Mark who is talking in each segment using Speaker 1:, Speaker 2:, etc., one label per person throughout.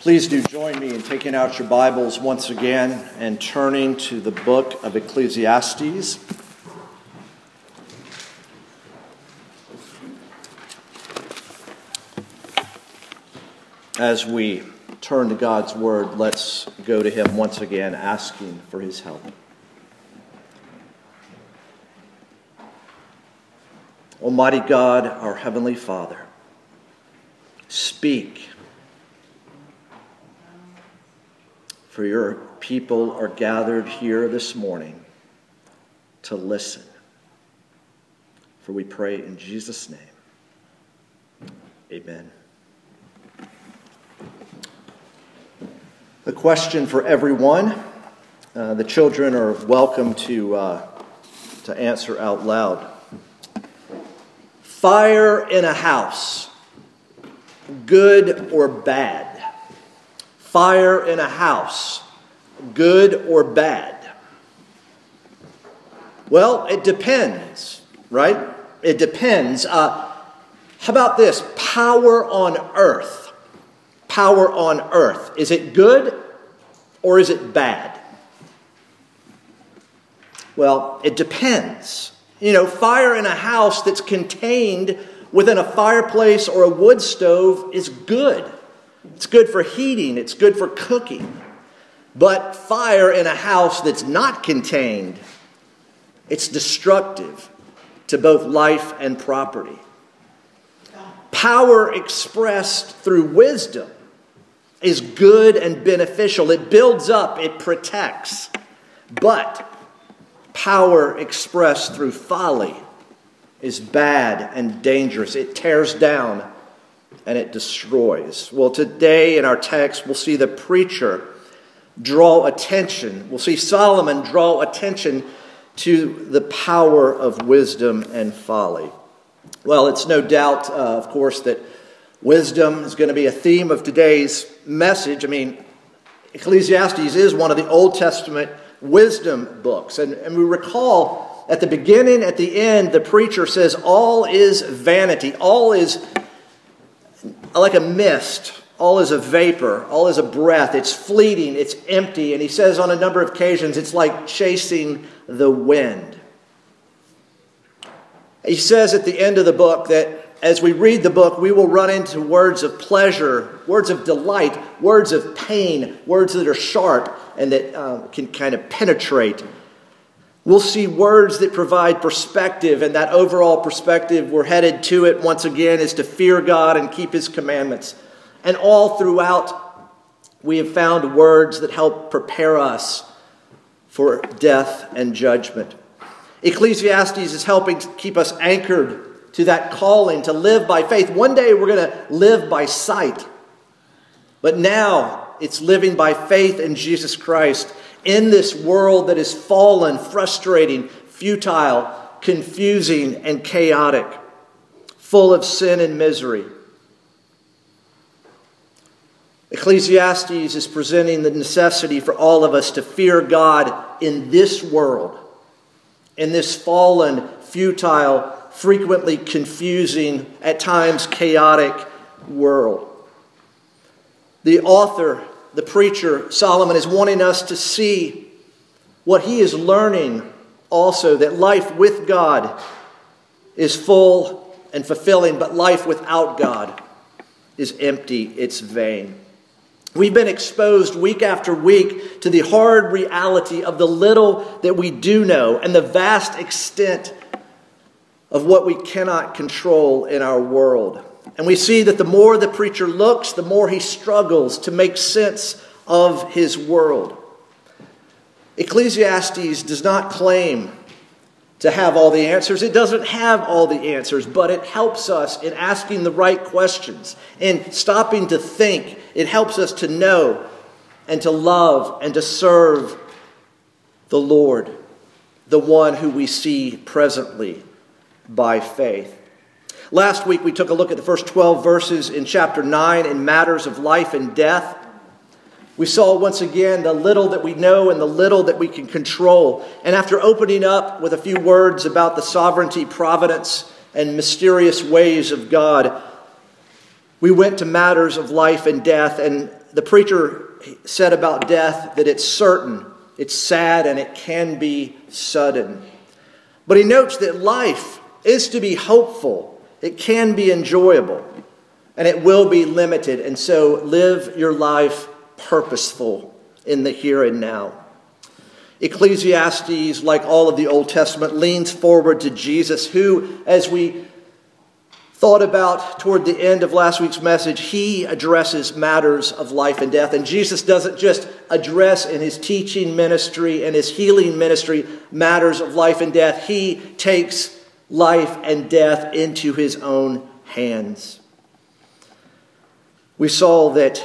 Speaker 1: Please do join me in taking out your Bibles once again and turning to the book of Ecclesiastes. As we turn to God's Word, let's go to Him once again, asking for His help. Almighty God, our Heavenly Father, speak for your people are gathered here this morning to listen. For we pray in Jesus' name. Amen. The question for everyone, uh, the children are welcome to, uh, to answer out loud. Fire in a house, good or bad? Fire in a house, good or bad? Well, it depends, right? It depends. Uh, how about this? Power on earth. Power on earth. Is it good or is it bad? Well, it depends. You know, fire in a house that's contained within a fireplace or a wood stove is good. It's good for heating, it's good for cooking. But fire in a house that's not contained, it's destructive to both life and property. Power expressed through wisdom is good and beneficial. It builds up, it protects. But power expressed through folly is bad and dangerous. It tears down and it destroys. Well, today in our text, we'll see the preacher draw attention. We'll see Solomon draw attention to the power of wisdom and folly. Well, it's no doubt, uh, of course, that wisdom is going to be a theme of today's message. I mean, Ecclesiastes is one of the Old Testament wisdom books. And, and we recall at the beginning, at the end, the preacher says, All is vanity, all is like a mist. All is a vapor. All is a breath. It's fleeting. It's empty. And he says on a number of occasions, it's like chasing the wind. He says at the end of the book that as we read the book, we will run into words of pleasure, words of delight, words of pain, words that are sharp and that um, can kind of penetrate We'll see words that provide perspective, and that overall perspective, we're headed to it once again, is to fear God and keep His commandments. And all throughout, we have found words that help prepare us for death and judgment. Ecclesiastes is helping to keep us anchored to that calling to live by faith. One day we're going to live by sight, but now it's living by faith in Jesus Christ in this world that is fallen, frustrating, futile, confusing, and chaotic, full of sin and misery. Ecclesiastes is presenting the necessity for all of us to fear God in this world, in this fallen, futile, frequently confusing, at times chaotic world. The author the preacher, Solomon, is wanting us to see what he is learning also that life with God is full and fulfilling, but life without God is empty, it's vain. We've been exposed week after week to the hard reality of the little that we do know and the vast extent of what we cannot control in our world. And we see that the more the preacher looks, the more he struggles to make sense of his world. Ecclesiastes does not claim to have all the answers. It doesn't have all the answers, but it helps us in asking the right questions, in stopping to think. It helps us to know and to love and to serve the Lord, the one who we see presently by faith. Last week, we took a look at the first 12 verses in chapter 9 in matters of life and death. We saw once again the little that we know and the little that we can control. And after opening up with a few words about the sovereignty, providence, and mysterious ways of God, we went to matters of life and death. And the preacher said about death that it's certain, it's sad, and it can be sudden. But he notes that life is to be hopeful, it can be enjoyable, and it will be limited. And so live your life purposeful in the here and now. Ecclesiastes, like all of the Old Testament, leans forward to Jesus, who, as we thought about toward the end of last week's message, he addresses matters of life and death. And Jesus doesn't just address in his teaching ministry and his healing ministry matters of life and death, he takes life and death into his own hands. We saw that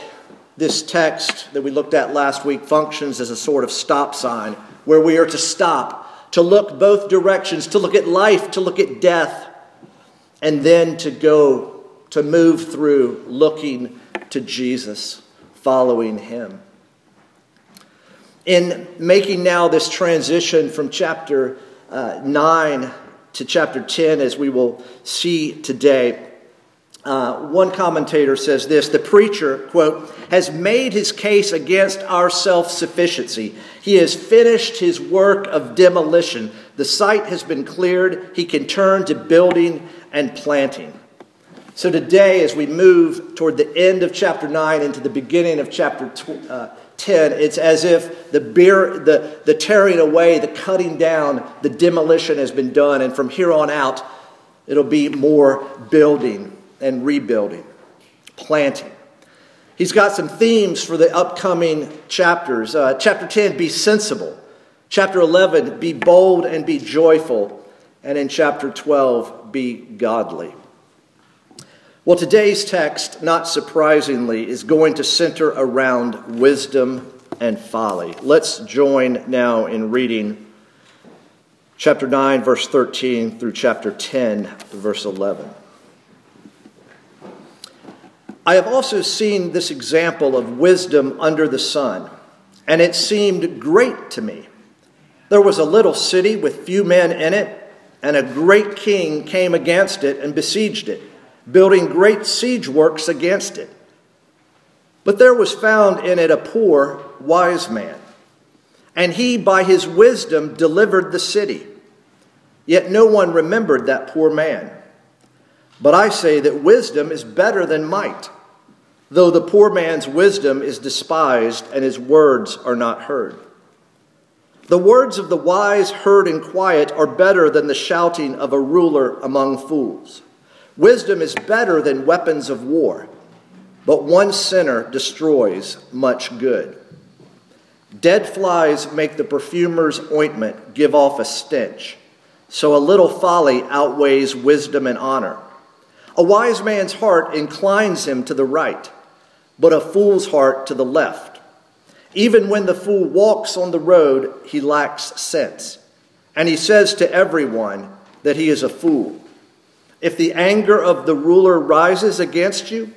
Speaker 1: this text that we looked at last week functions as a sort of stop sign where we are to stop, to look both directions, to look at life, to look at death and then to go, to move through looking to Jesus, following him. In making now this transition from chapter uh, 9 to chapter 10, as we will see today, uh, one commentator says this The preacher, quote, has made his case against our self sufficiency. He has finished his work of demolition. The site has been cleared. He can turn to building and planting. So today, as we move toward the end of chapter 9 into the beginning of chapter tw- uh, 10, it's as if the, beer, the, the tearing away, the cutting down, the demolition has been done. And from here on out, it'll be more building and rebuilding, planting. He's got some themes for the upcoming chapters. Uh, chapter 10, be sensible. Chapter 11, be bold and be joyful. And in chapter 12, be godly. Well, today's text, not surprisingly, is going to center around wisdom and folly. Let's join now in reading chapter 9, verse 13, through chapter 10, verse 11. I have also seen this example of wisdom under the sun, and it seemed great to me. There was a little city with few men in it and a great king came against it and besieged it, building great siege works against it. But there was found in it a poor, wise man, and he by his wisdom delivered the city. Yet no one remembered that poor man. But I say that wisdom is better than might, though the poor man's wisdom is despised and his words are not heard. The words of the wise heard in quiet are better than the shouting of a ruler among fools. Wisdom is better than weapons of war, but one sinner destroys much good. Dead flies make the perfumer's ointment give off a stench, so a little folly outweighs wisdom and honor. A wise man's heart inclines him to the right, but a fool's heart to the left. Even when the fool walks on the road, he lacks sense. And he says to everyone that he is a fool. If the anger of the ruler rises against you,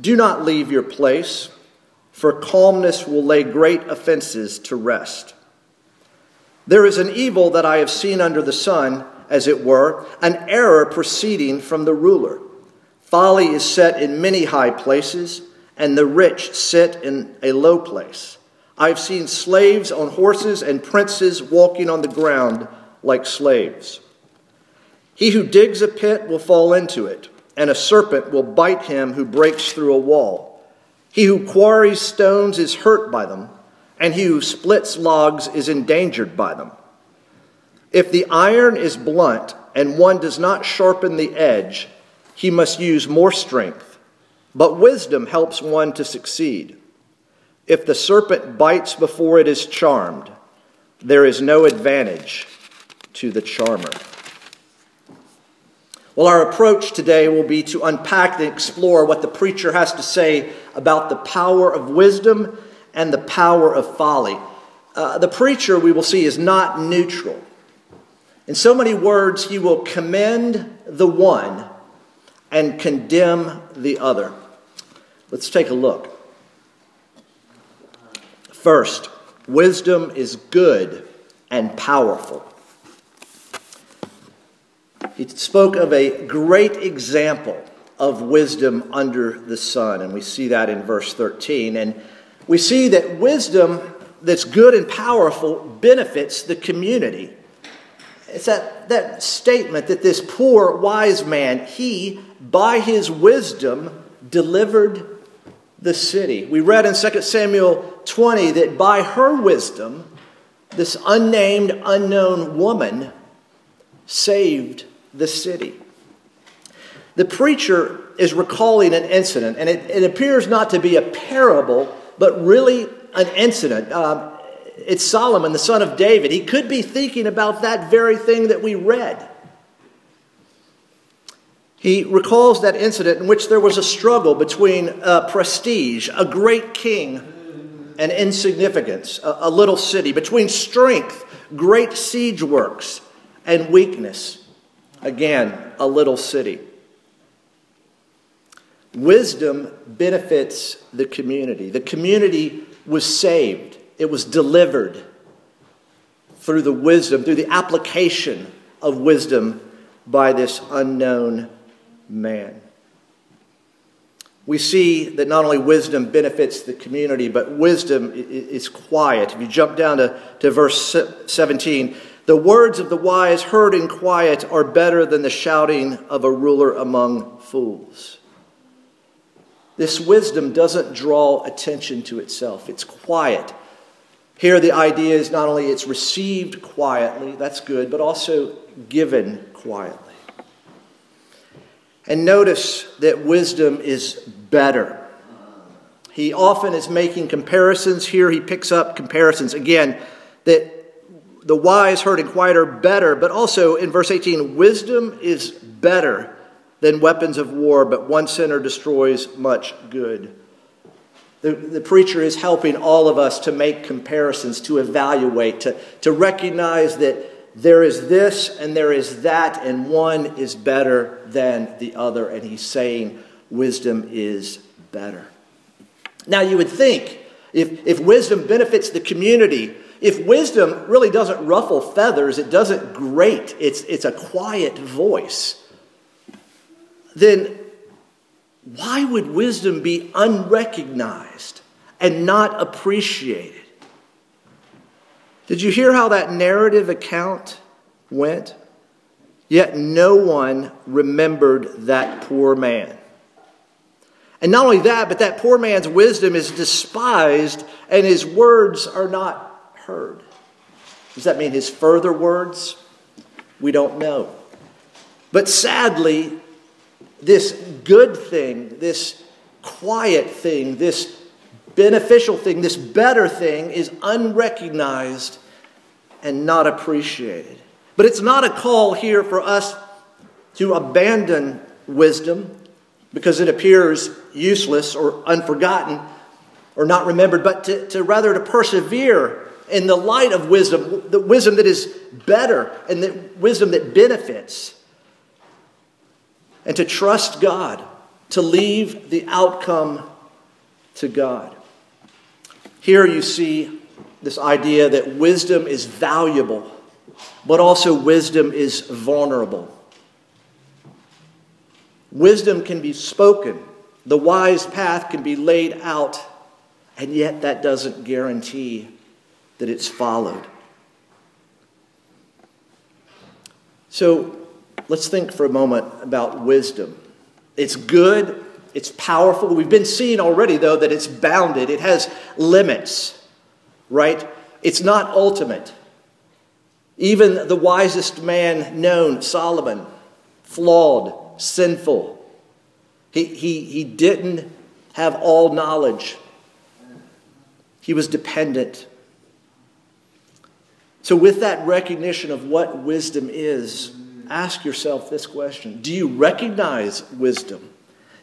Speaker 1: do not leave your place, for calmness will lay great offenses to rest. There is an evil that I have seen under the sun, as it were, an error proceeding from the ruler. Folly is set in many high places and the rich sit in a low place. I've seen slaves on horses and princes walking on the ground like slaves. He who digs a pit will fall into it, and a serpent will bite him who breaks through a wall. He who quarries stones is hurt by them, and he who splits logs is endangered by them. If the iron is blunt and one does not sharpen the edge, he must use more strength but wisdom helps one to succeed. If the serpent bites before it is charmed, there is no advantage to the charmer. Well, our approach today will be to unpack and explore what the preacher has to say about the power of wisdom and the power of folly. Uh, the preacher, we will see, is not neutral. In so many words, he will commend the one and condemn the other. Let's take a look. First, wisdom is good and powerful. He spoke of a great example of wisdom under the sun. And we see that in verse 13. And we see that wisdom that's good and powerful benefits the community. It's that, that statement that this poor wise man, he, by his wisdom, delivered the city. We read in 2 Samuel 20 that by her wisdom, this unnamed, unknown woman saved the city. The preacher is recalling an incident, and it, it appears not to be a parable, but really an incident. Um, it's Solomon, the son of David. He could be thinking about that very thing that we read. He recalls that incident in which there was a struggle between uh, prestige, a great king, and insignificance, a, a little city, between strength, great siege works, and weakness, again, a little city. Wisdom benefits the community. The community was saved, it was delivered through the wisdom, through the application of wisdom by this unknown man. We see that not only wisdom benefits the community, but wisdom is quiet. If you jump down to, to verse 17, the words of the wise heard in quiet are better than the shouting of a ruler among fools. This wisdom doesn't draw attention to itself, it's quiet. Here, the idea is not only it's received quietly, that's good, but also given quietly. And notice that wisdom is better. He often is making comparisons. Here, he picks up comparisons. Again, that the wise heard in quiet are better, but also in verse 18, wisdom is better than weapons of war, but one sinner destroys much good. The, the preacher is helping all of us to make comparisons, to evaluate, to, to recognize that there is this and there is that, and one is better than the other. And he's saying wisdom is better. Now, you would think if, if wisdom benefits the community, if wisdom really doesn't ruffle feathers, it doesn't grate, it's, it's a quiet voice then why would wisdom be unrecognized and not appreciated? Did you hear how that narrative account went? Yet no one remembered that poor man. And not only that, but that poor man's wisdom is despised and his words are not heard. Does that mean his further words? We don't know. But sadly, this good thing, this quiet thing, this beneficial thing, this better thing is unrecognized and not appreciated. But it's not a call here for us to abandon wisdom because it appears useless or unforgotten or not remembered, but to, to rather to persevere in the light of wisdom, the wisdom that is better and the wisdom that benefits and to trust God, to leave the outcome to God. Here you see this idea that wisdom is valuable, but also wisdom is vulnerable. Wisdom can be spoken, the wise path can be laid out, and yet that doesn't guarantee that it's followed. So, let's think for a moment about wisdom. It's good, it's powerful. We've been seeing already, though, that it's bounded, it has limits, right? It's not ultimate. Even the wisest man known, Solomon, flawed, sinful. He, he, he didn't have all knowledge, he was dependent. So, with that recognition of what wisdom is, ask yourself this question Do you recognize wisdom?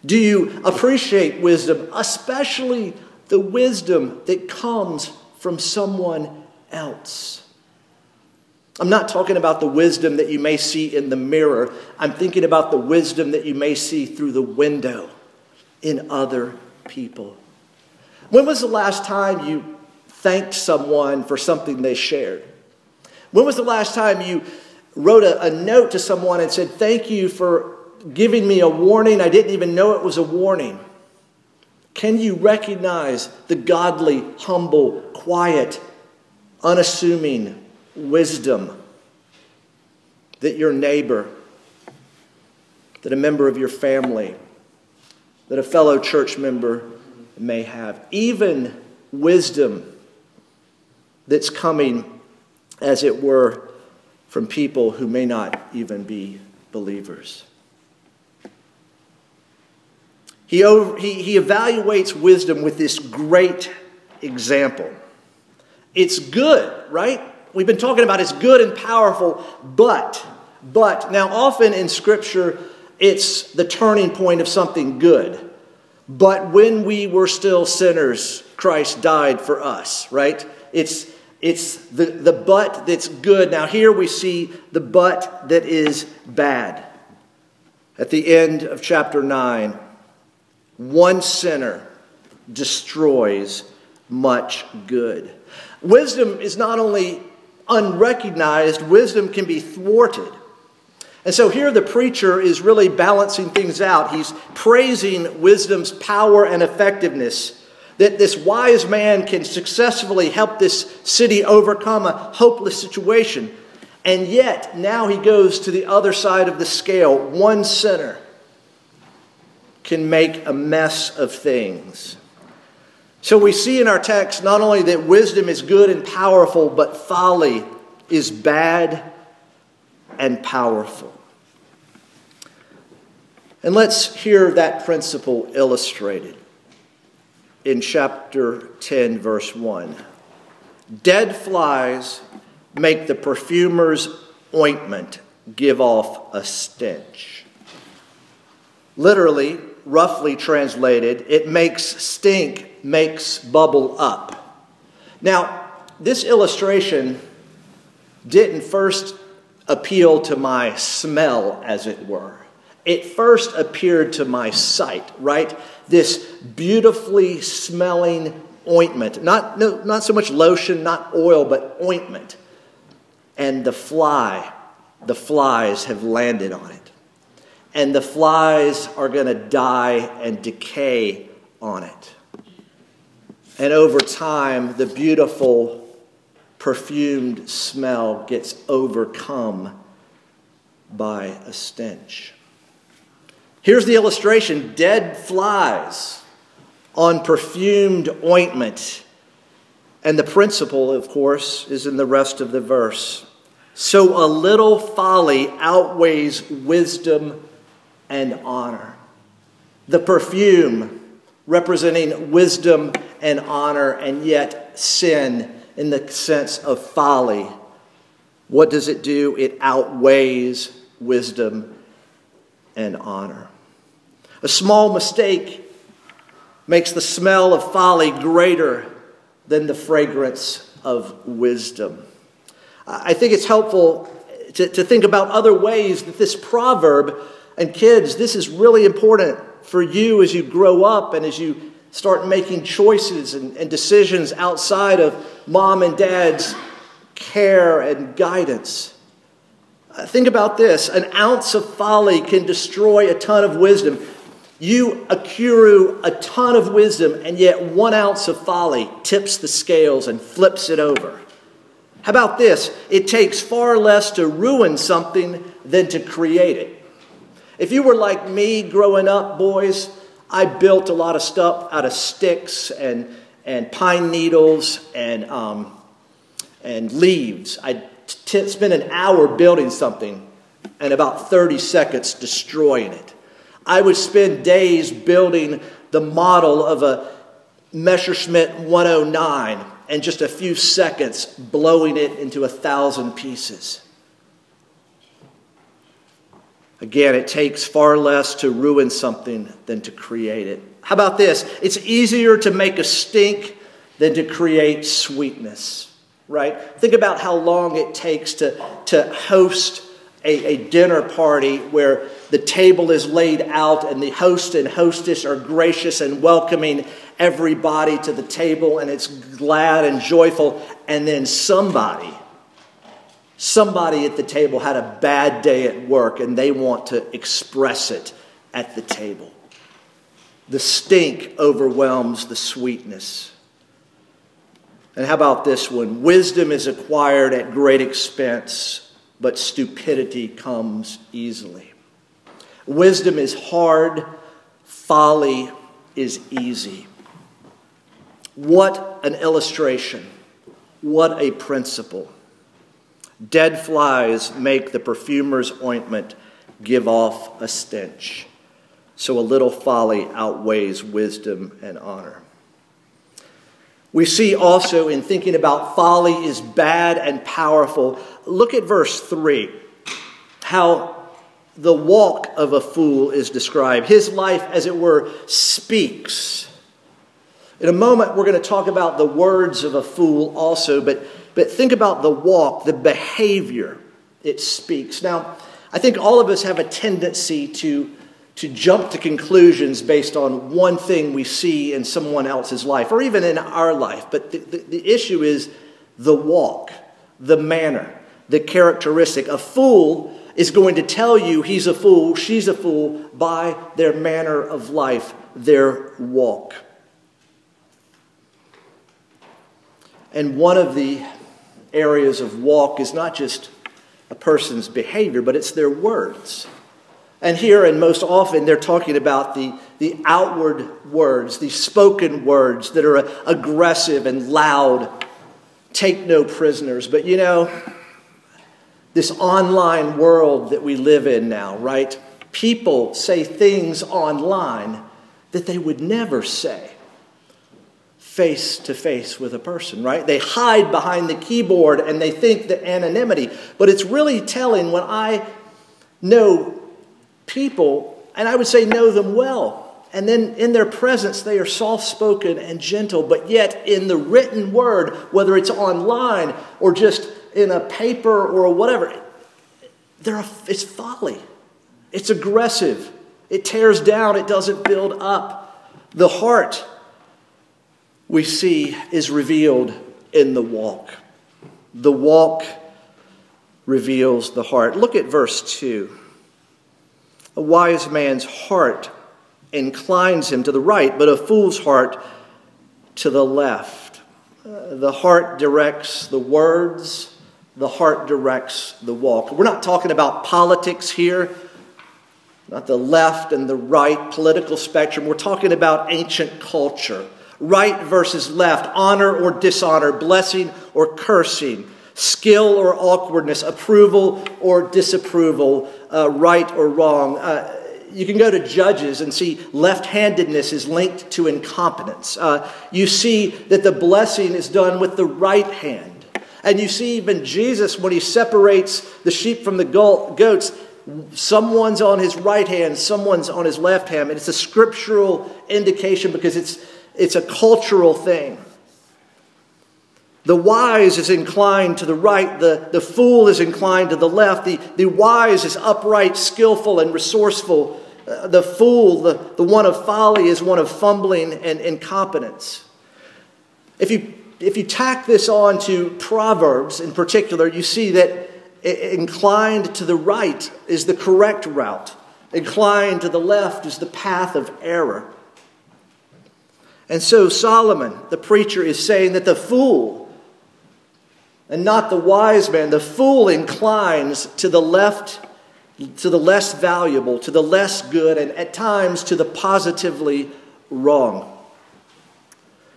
Speaker 1: Do you appreciate wisdom, especially the wisdom that comes from someone else? I'm not talking about the wisdom that you may see in the mirror. I'm thinking about the wisdom that you may see through the window in other people. When was the last time you thanked someone for something they shared? When was the last time you wrote a, a note to someone and said, Thank you for giving me a warning. I didn't even know it was a warning. Can you recognize the godly, humble, quiet, unassuming wisdom that your neighbor, that a member of your family, that a fellow church member may have? Even wisdom that's coming, as it were, from people who may not even be believers. He, over, he, he evaluates wisdom with this great example. It's good, right? We've been talking about it's good and powerful, but, but, now often in Scripture, it's the turning point of something good. But when we were still sinners, Christ died for us, right? It's, it's the, the but that's good. Now, here we see the but that is bad. At the end of chapter 9, one sinner destroys much good. Wisdom is not only unrecognized, wisdom can be thwarted. And so here the preacher is really balancing things out. He's praising wisdom's power and effectiveness. That this wise man can successfully help this city overcome a hopeless situation. And yet, now he goes to the other side of the scale. One sinner can make a mess of things. So we see in our text not only that wisdom is good and powerful, but folly is bad and powerful. And let's hear that principle illustrated in chapter 10, verse 1. Dead flies make the perfumer's ointment give off a stench. Literally, roughly translated, it makes stink, makes bubble up. Now, this illustration didn't first appeal to my smell, as it were. It first appeared to my sight, right? This beautifully smelling ointment. Not, no, not so much lotion, not oil, but ointment. And the fly, the flies have landed on it and the flies are going to die and decay on it. And over time, the beautiful perfumed smell gets overcome by a stench. Here's the illustration dead flies on perfumed ointment. And the principle, of course, is in the rest of the verse. So a little folly outweighs wisdom and honor. The perfume representing wisdom and honor, and yet sin in the sense of folly. What does it do? It outweighs wisdom and honor. A small mistake makes the smell of folly greater than the fragrance of wisdom. I think it's helpful to, to think about other ways that this proverb and kids, this is really important for you as you grow up and as you start making choices and, and decisions outside of mom and dad's care and guidance. Uh, think about this an ounce of folly can destroy a ton of wisdom. You accrue a ton of wisdom, and yet one ounce of folly tips the scales and flips it over. How about this? It takes far less to ruin something than to create it. If you were like me growing up, boys, I built a lot of stuff out of sticks and, and pine needles and, um, and leaves. I'd t- spend an hour building something and about 30 seconds destroying it. I would spend days building the model of a Messerschmitt 109 and just a few seconds blowing it into a thousand pieces. Again, it takes far less to ruin something than to create it. How about this? It's easier to make a stink than to create sweetness, right? Think about how long it takes to, to host a, a dinner party where the table is laid out and the host and hostess are gracious and welcoming everybody to the table and it's glad and joyful, and then somebody Somebody at the table had a bad day at work and they want to express it at the table. The stink overwhelms the sweetness. And how about this one? Wisdom is acquired at great expense, but stupidity comes easily. Wisdom is hard, folly is easy. What an illustration! What a principle. Dead flies make the perfumer's ointment give off a stench. So a little folly outweighs wisdom and honor. We see also in thinking about folly is bad and powerful. Look at verse 3, how the walk of a fool is described. His life, as it were, speaks. In a moment, we're going to talk about the words of a fool also, but, but think about the walk, the behavior it speaks. Now, I think all of us have a tendency to to jump to conclusions based on one thing we see in someone else's life or even in our life. But the, the, the, issue is the walk, the manner, the characteristic. A fool is going to tell you he's a fool, she's a fool by their manner of life, their walk. And one of the areas of walk is not just a person's behavior, but it's their words. And here, and most often, they're talking about the, the outward words, the spoken words that are aggressive and loud. Take no prisoners. But you know, this online world that we live in now, right? People say things online that they would never say face to face with a person, right? They hide behind the keyboard and they think that anonymity. But it's really telling when I know people, and I would say know them well. And then in their presence, they are soft spoken and gentle, but yet in the written word, whether it's online or just in a paper or whatever, a, it's folly. It's aggressive. It tears down, it doesn't build up. The heart, we see, is revealed in the walk. The walk reveals the heart. Look at verse 2. A wise man's heart inclines him to the right, but a fool's heart to the left. Uh, the heart directs the words, the heart directs the walk. We're not talking about politics here, not the left and the right political spectrum. We're talking about ancient culture right versus left, honor or dishonor, blessing or cursing skill or awkwardness, approval or disapproval, uh, right or wrong. Uh, you can go to Judges and see left handedness is linked to incompetence. Uh, you see that the blessing is done with the right hand. And you see even Jesus, when he separates the sheep from the goats, someone's on his right hand, someone's on his left hand. And it's a scriptural indication because it's, it's a cultural thing. The wise is inclined to the right, the, the fool is inclined to the left. The, the wise is upright, skillful, and resourceful. Uh, the fool, the, the one of folly, is one of fumbling and incompetence. If you, if you tack this on to Proverbs in particular, you see that inclined to the right is the correct route, inclined to the left is the path of error. And so Solomon, the preacher, is saying that the fool, and not the wise man. The fool inclines to the left, to the less valuable, to the less good, and at times to the positively wrong.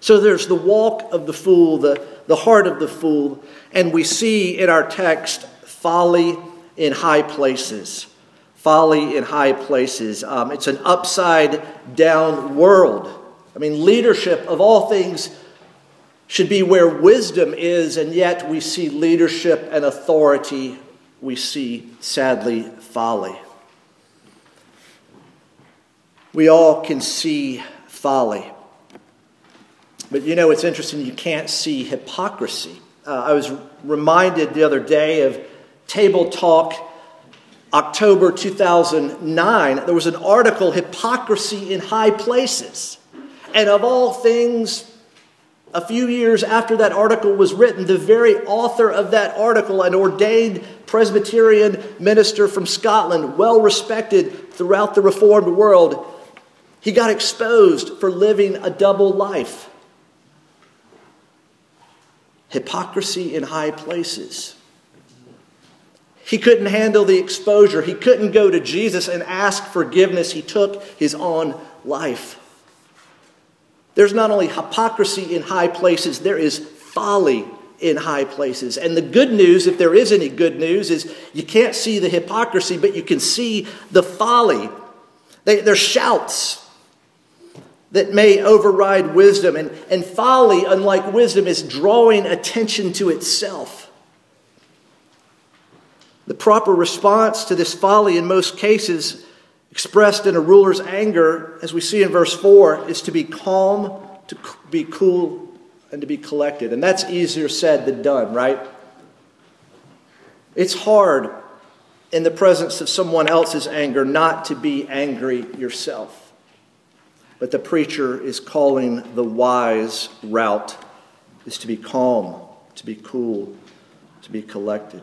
Speaker 1: So there's the walk of the fool, the, the heart of the fool, and we see in our text folly in high places. Folly in high places. Um, it's an upside down world. I mean, leadership of all things should be where wisdom is, and yet we see leadership and authority, we see, sadly, folly. We all can see folly. But you know, it's interesting, you can't see hypocrisy. Uh, I was reminded the other day of Table Talk, October 2009. There was an article, Hypocrisy in High Places. And of all things, a few years after that article was written, the very author of that article, an ordained Presbyterian minister from Scotland, well respected throughout the Reformed world, he got exposed for living a double life. Hypocrisy in high places. He couldn't handle the exposure. He couldn't go to Jesus and ask forgiveness. He took his own life. There's not only hypocrisy in high places, there is folly in high places. And the good news, if there is any good news, is you can't see the hypocrisy, but you can see the folly. They, they're shouts that may override wisdom. And, and folly, unlike wisdom, is drawing attention to itself. The proper response to this folly, in most cases, expressed in a ruler's anger, as we see in verse 4, is to be calm, to be cool, and to be collected. And that's easier said than done, right? It's hard in the presence of someone else's anger not to be angry yourself. But the preacher is calling the wise route is to be calm, to be cool, to be collected.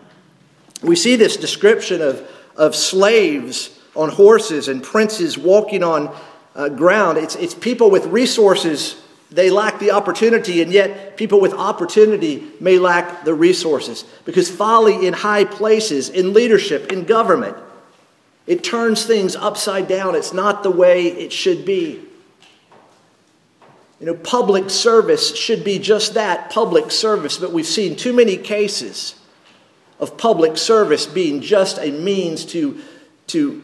Speaker 1: We see this description of, of slaves on horses and princes walking on uh, ground. It's, it's people with resources, they lack the opportunity, and yet people with opportunity may lack the resources. Because folly in high places, in leadership, in government, it turns things upside down. It's not the way it should be. You know, public service should be just that public service, but we've seen too many cases of public service being just a means to, to,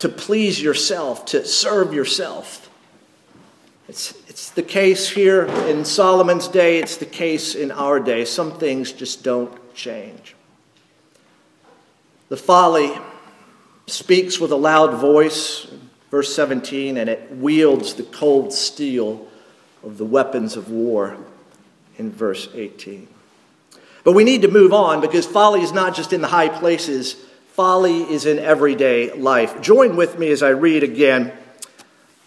Speaker 1: to please yourself, to serve yourself. It's, it's the case here in Solomon's day, it's the case in our day. Some things just don't change. The folly speaks with a loud voice, Verse 17, and it wields the cold steel of the weapons of war in verse 18. But we need to move on because folly is not just in the high places, folly is in everyday life. Join with me as I read again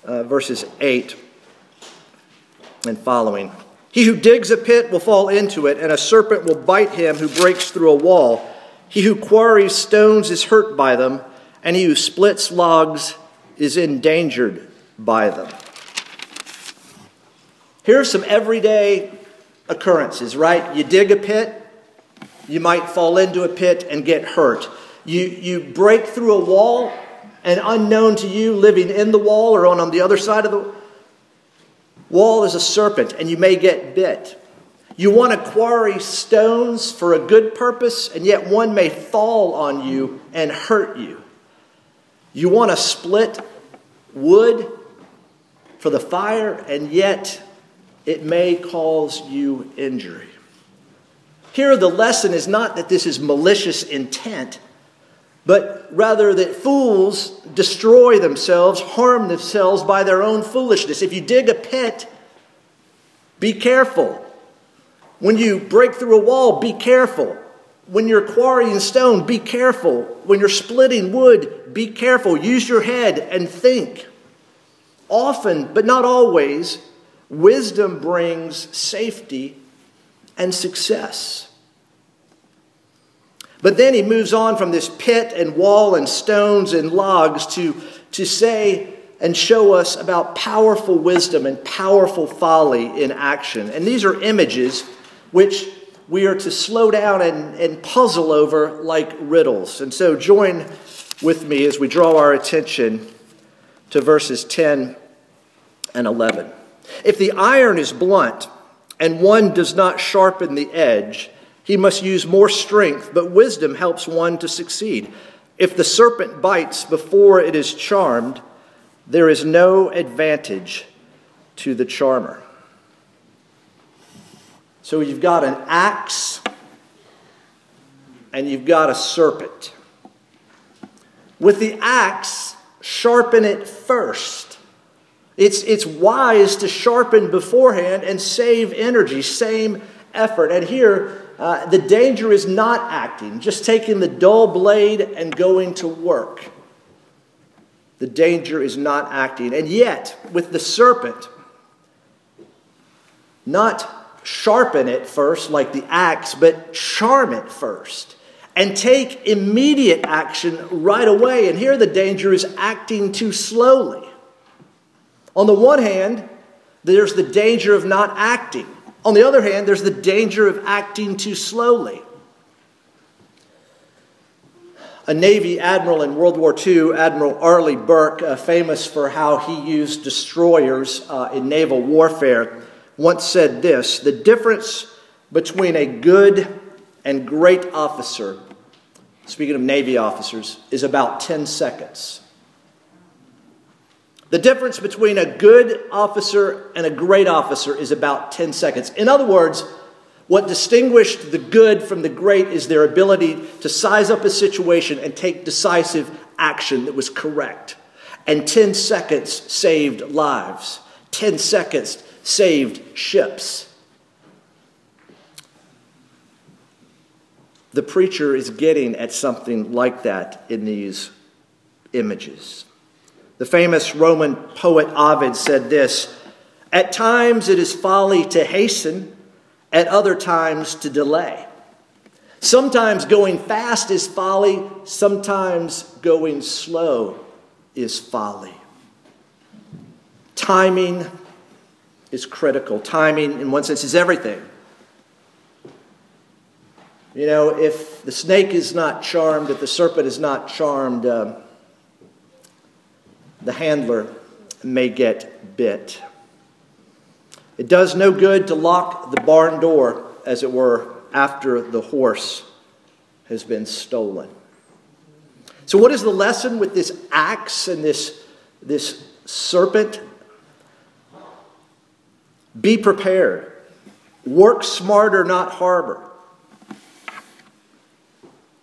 Speaker 1: uh, verses 8 and following. He who digs a pit will fall into it, and a serpent will bite him who breaks through a wall. He who quarries stones is hurt by them, and he who splits logs is endangered by them. Here are some everyday occurrences, right? You dig a pit, you might fall into a pit and get hurt. You, you break through a wall, and unknown to you, living in the wall or on, on the other side of the wall is a serpent, and you may get bit. You want to quarry stones for a good purpose, and yet one may fall on you and hurt you. You want to split wood for the fire, and yet it may cause you injury. Here, the lesson is not that this is malicious intent, but rather that fools destroy themselves, harm themselves by their own foolishness. If you dig a pit, be careful. When you break through a wall, be careful. When you're quarrying stone, be careful. When you're splitting wood, be careful. Use your head and think. Often, but not always, wisdom brings safety and success. But then he moves on from this pit and wall and stones and logs to, to say and show us about powerful wisdom and powerful folly in action. And these are images which we are to slow down and, and puzzle over like riddles. And so join with me as we draw our attention to verses 10 and 11. If the iron is blunt and one does not sharpen the edge, he must use more strength, but wisdom helps one to succeed. If the serpent bites before it is charmed, there is no advantage to the charmer. So you've got an axe and you've got a serpent. With the axe, sharpen it first. It's, it's wise to sharpen beforehand and save energy, same effort. And here, uh, the danger is not acting, just taking the dull blade and going to work. The danger is not acting. And yet, with the serpent, not sharpen it first like the axe, but charm it first and take immediate action right away. And here the danger is acting too slowly. On the one hand, there's the danger of not acting. On the other hand, there's the danger of acting too slowly. A Navy admiral in World War II, Admiral Arleigh Burke, uh, famous for how he used destroyers uh, in naval warfare, once said this The difference between a good and great officer, speaking of Navy officers, is about 10 seconds. The difference between a good officer and a great officer is about 10 seconds. In other words, what distinguished the good from the great is their ability to size up a situation and take decisive action that was correct. And 10 seconds saved lives, 10 seconds saved ships. The preacher is getting at something like that in these images. The famous Roman poet Ovid said this At times it is folly to hasten, at other times to delay. Sometimes going fast is folly, sometimes going slow is folly. Timing is critical. Timing, in one sense, is everything. You know, if the snake is not charmed, if the serpent is not charmed, um, the handler may get bit. It does no good to lock the barn door, as it were, after the horse has been stolen. So, what is the lesson with this axe and this, this serpent? Be prepared. Work smarter, not harder.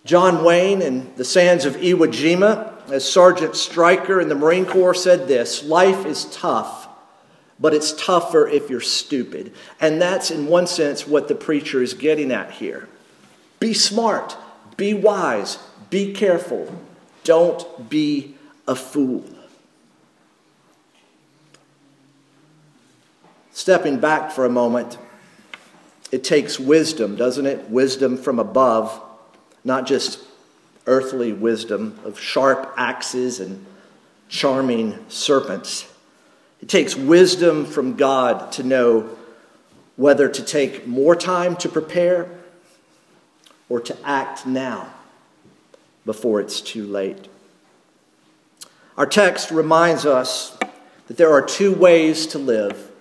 Speaker 1: John Wayne in The Sands of Iwo Jima as Sergeant Stryker in the Marine Corps said this life is tough, but it's tougher if you're stupid. And that's, in one sense, what the preacher is getting at here. Be smart, be wise, be careful, don't be a fool. Stepping back for a moment, it takes wisdom, doesn't it? Wisdom from above, not just earthly wisdom of sharp axes and charming serpents. It takes wisdom from God to know whether to take more time to prepare or to act now before it's too late. Our text reminds us that there are two ways to live.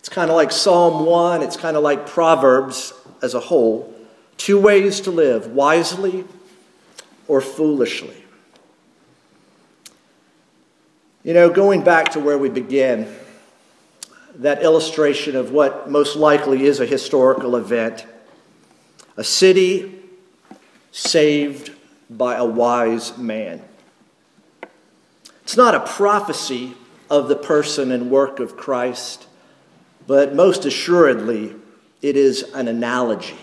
Speaker 1: It's kind of like Psalm 1, it's kind of like Proverbs as a whole. Two ways to live wisely or foolishly. You know, going back to where we began, that illustration of what most likely is a historical event, a city saved by a wise man. It's not a prophecy of the person and work of Christ, but most assuredly, it is an analogy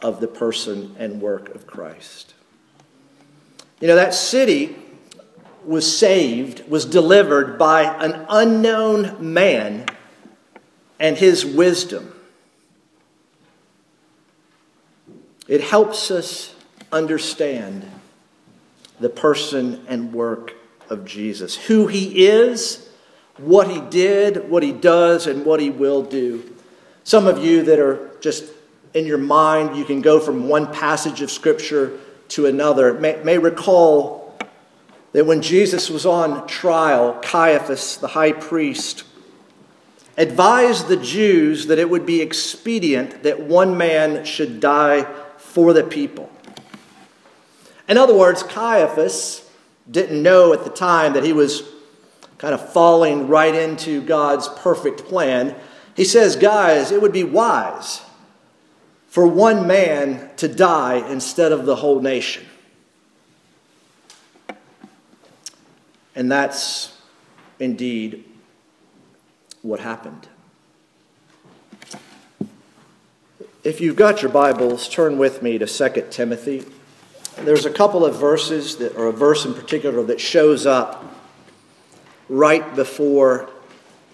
Speaker 1: of the person and work of Christ. You know, that city was saved, was delivered by an unknown man and his wisdom. It helps us understand the person and work of Jesus, who he is, what he did, what he does, and what he will do. Some of you that are just in your mind, you can go from one passage of Scripture to another may, may recall that when Jesus was on trial, Caiaphas, the high priest, advised the Jews that it would be expedient that one man should die for the people. In other words, Caiaphas didn't know at the time that he was kind of falling right into God's perfect plan. He says, guys, it would be wise for one man to die instead of the whole nation. And that's indeed what happened. If you've got your Bibles, turn with me to 2 Timothy. There's a couple of verses, that, or a verse in particular, that shows up right before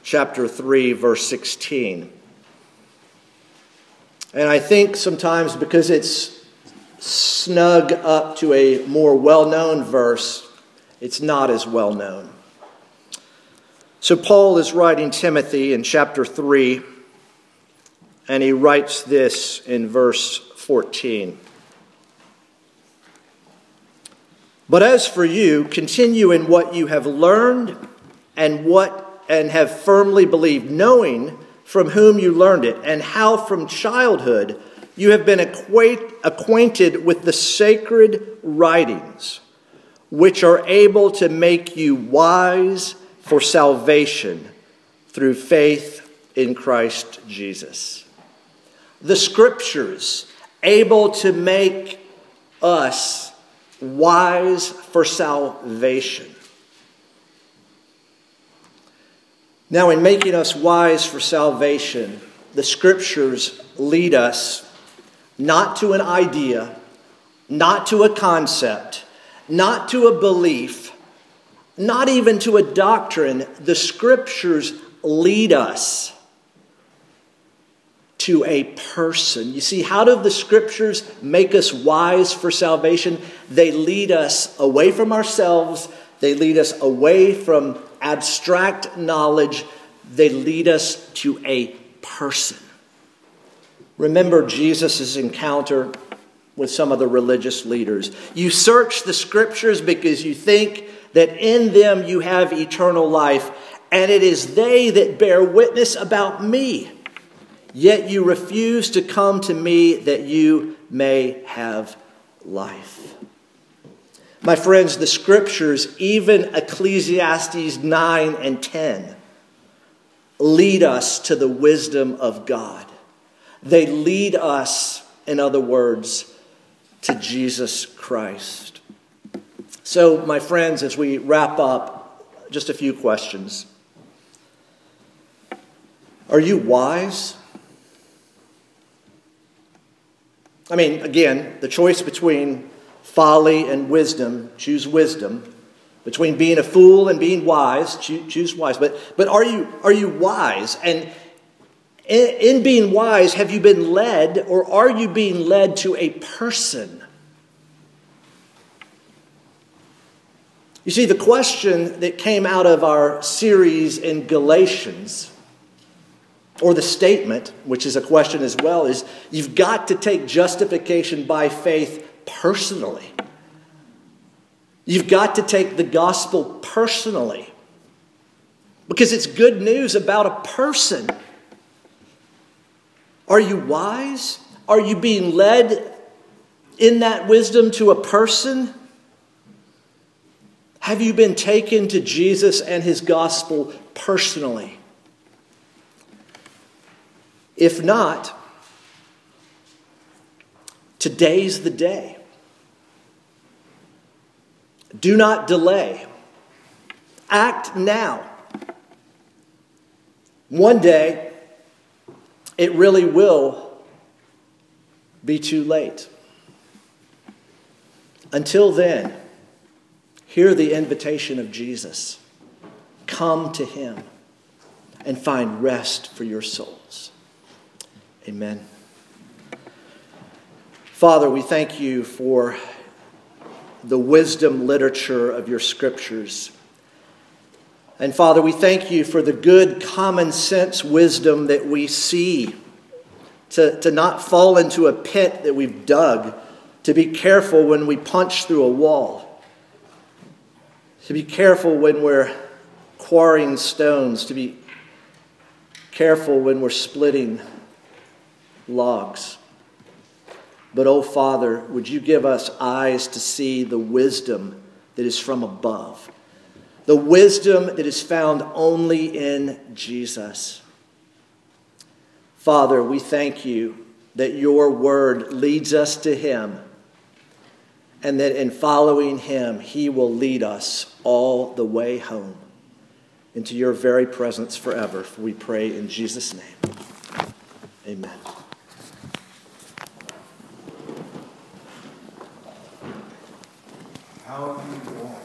Speaker 1: chapter 3, verse 16. And I think sometimes because it's snug up to a more well known verse, it's not as well known. So, Paul is writing Timothy in chapter 3, and he writes this in verse 14. But as for you, continue in what you have learned and what and have firmly believed, knowing from whom you learned it, and how from childhood you have been acquaint, acquainted with the sacred writings, which are able to make you wise for salvation through faith in Christ Jesus. The scriptures able to make us wise for salvation. Now, in making us wise for salvation, the scriptures lead us not to an idea, not to a concept, not to a belief, not even to a doctrine. The scriptures lead us to a person. You see, how do the scriptures make us wise for salvation? They lead us away from ourselves, they lead us away from abstract knowledge, they lead us to a person. Remember Jesus' encounter with some of the religious leaders. You search the scriptures because you think that in them you have eternal life, and it is they that bear witness about me. Yet you refuse to come to me that you may have life. My friends, the scriptures, even Ecclesiastes 9 and 10, lead us to the wisdom of God. They lead us, in other words, to Jesus Christ. So, my friends, as we wrap up, just a few questions. Are you wise? I mean, again, the choice between folly and wisdom, choose wisdom. Between being a fool and being wise, choose wise. But, but are, you, are you wise? And in, in being wise, have you been led or are you being led to a person? You see, the question that came out of our series in Galatians, or the statement, which is a question as well, is you've got to take justification by faith personally. You've got to take the gospel personally because it's good news about a person. Are you wise? Are you being led in that wisdom to a person? Have you been taken to Jesus and his gospel personally? If not, today's the day. Do not delay. Act now. One day, it really will be too late. Until then, hear the invitation of Jesus. Come to him and find rest for your souls. Amen. Father, we thank you for the wisdom literature of your scriptures. And Father, we thank you for the good common sense wisdom that we see to, to not fall into a pit that we've dug, to be careful when we punch through a wall, to be careful when we're quarrying stones, to be careful when we're splitting logs. But, oh Father, would you give us eyes to see the wisdom that is from above, the wisdom that is found only in Jesus. Father, we thank you that your word leads us to him and that in following him, he will lead us all the way home into your very presence forever. For we pray in Jesus' name. Amen.
Speaker 2: How do you want?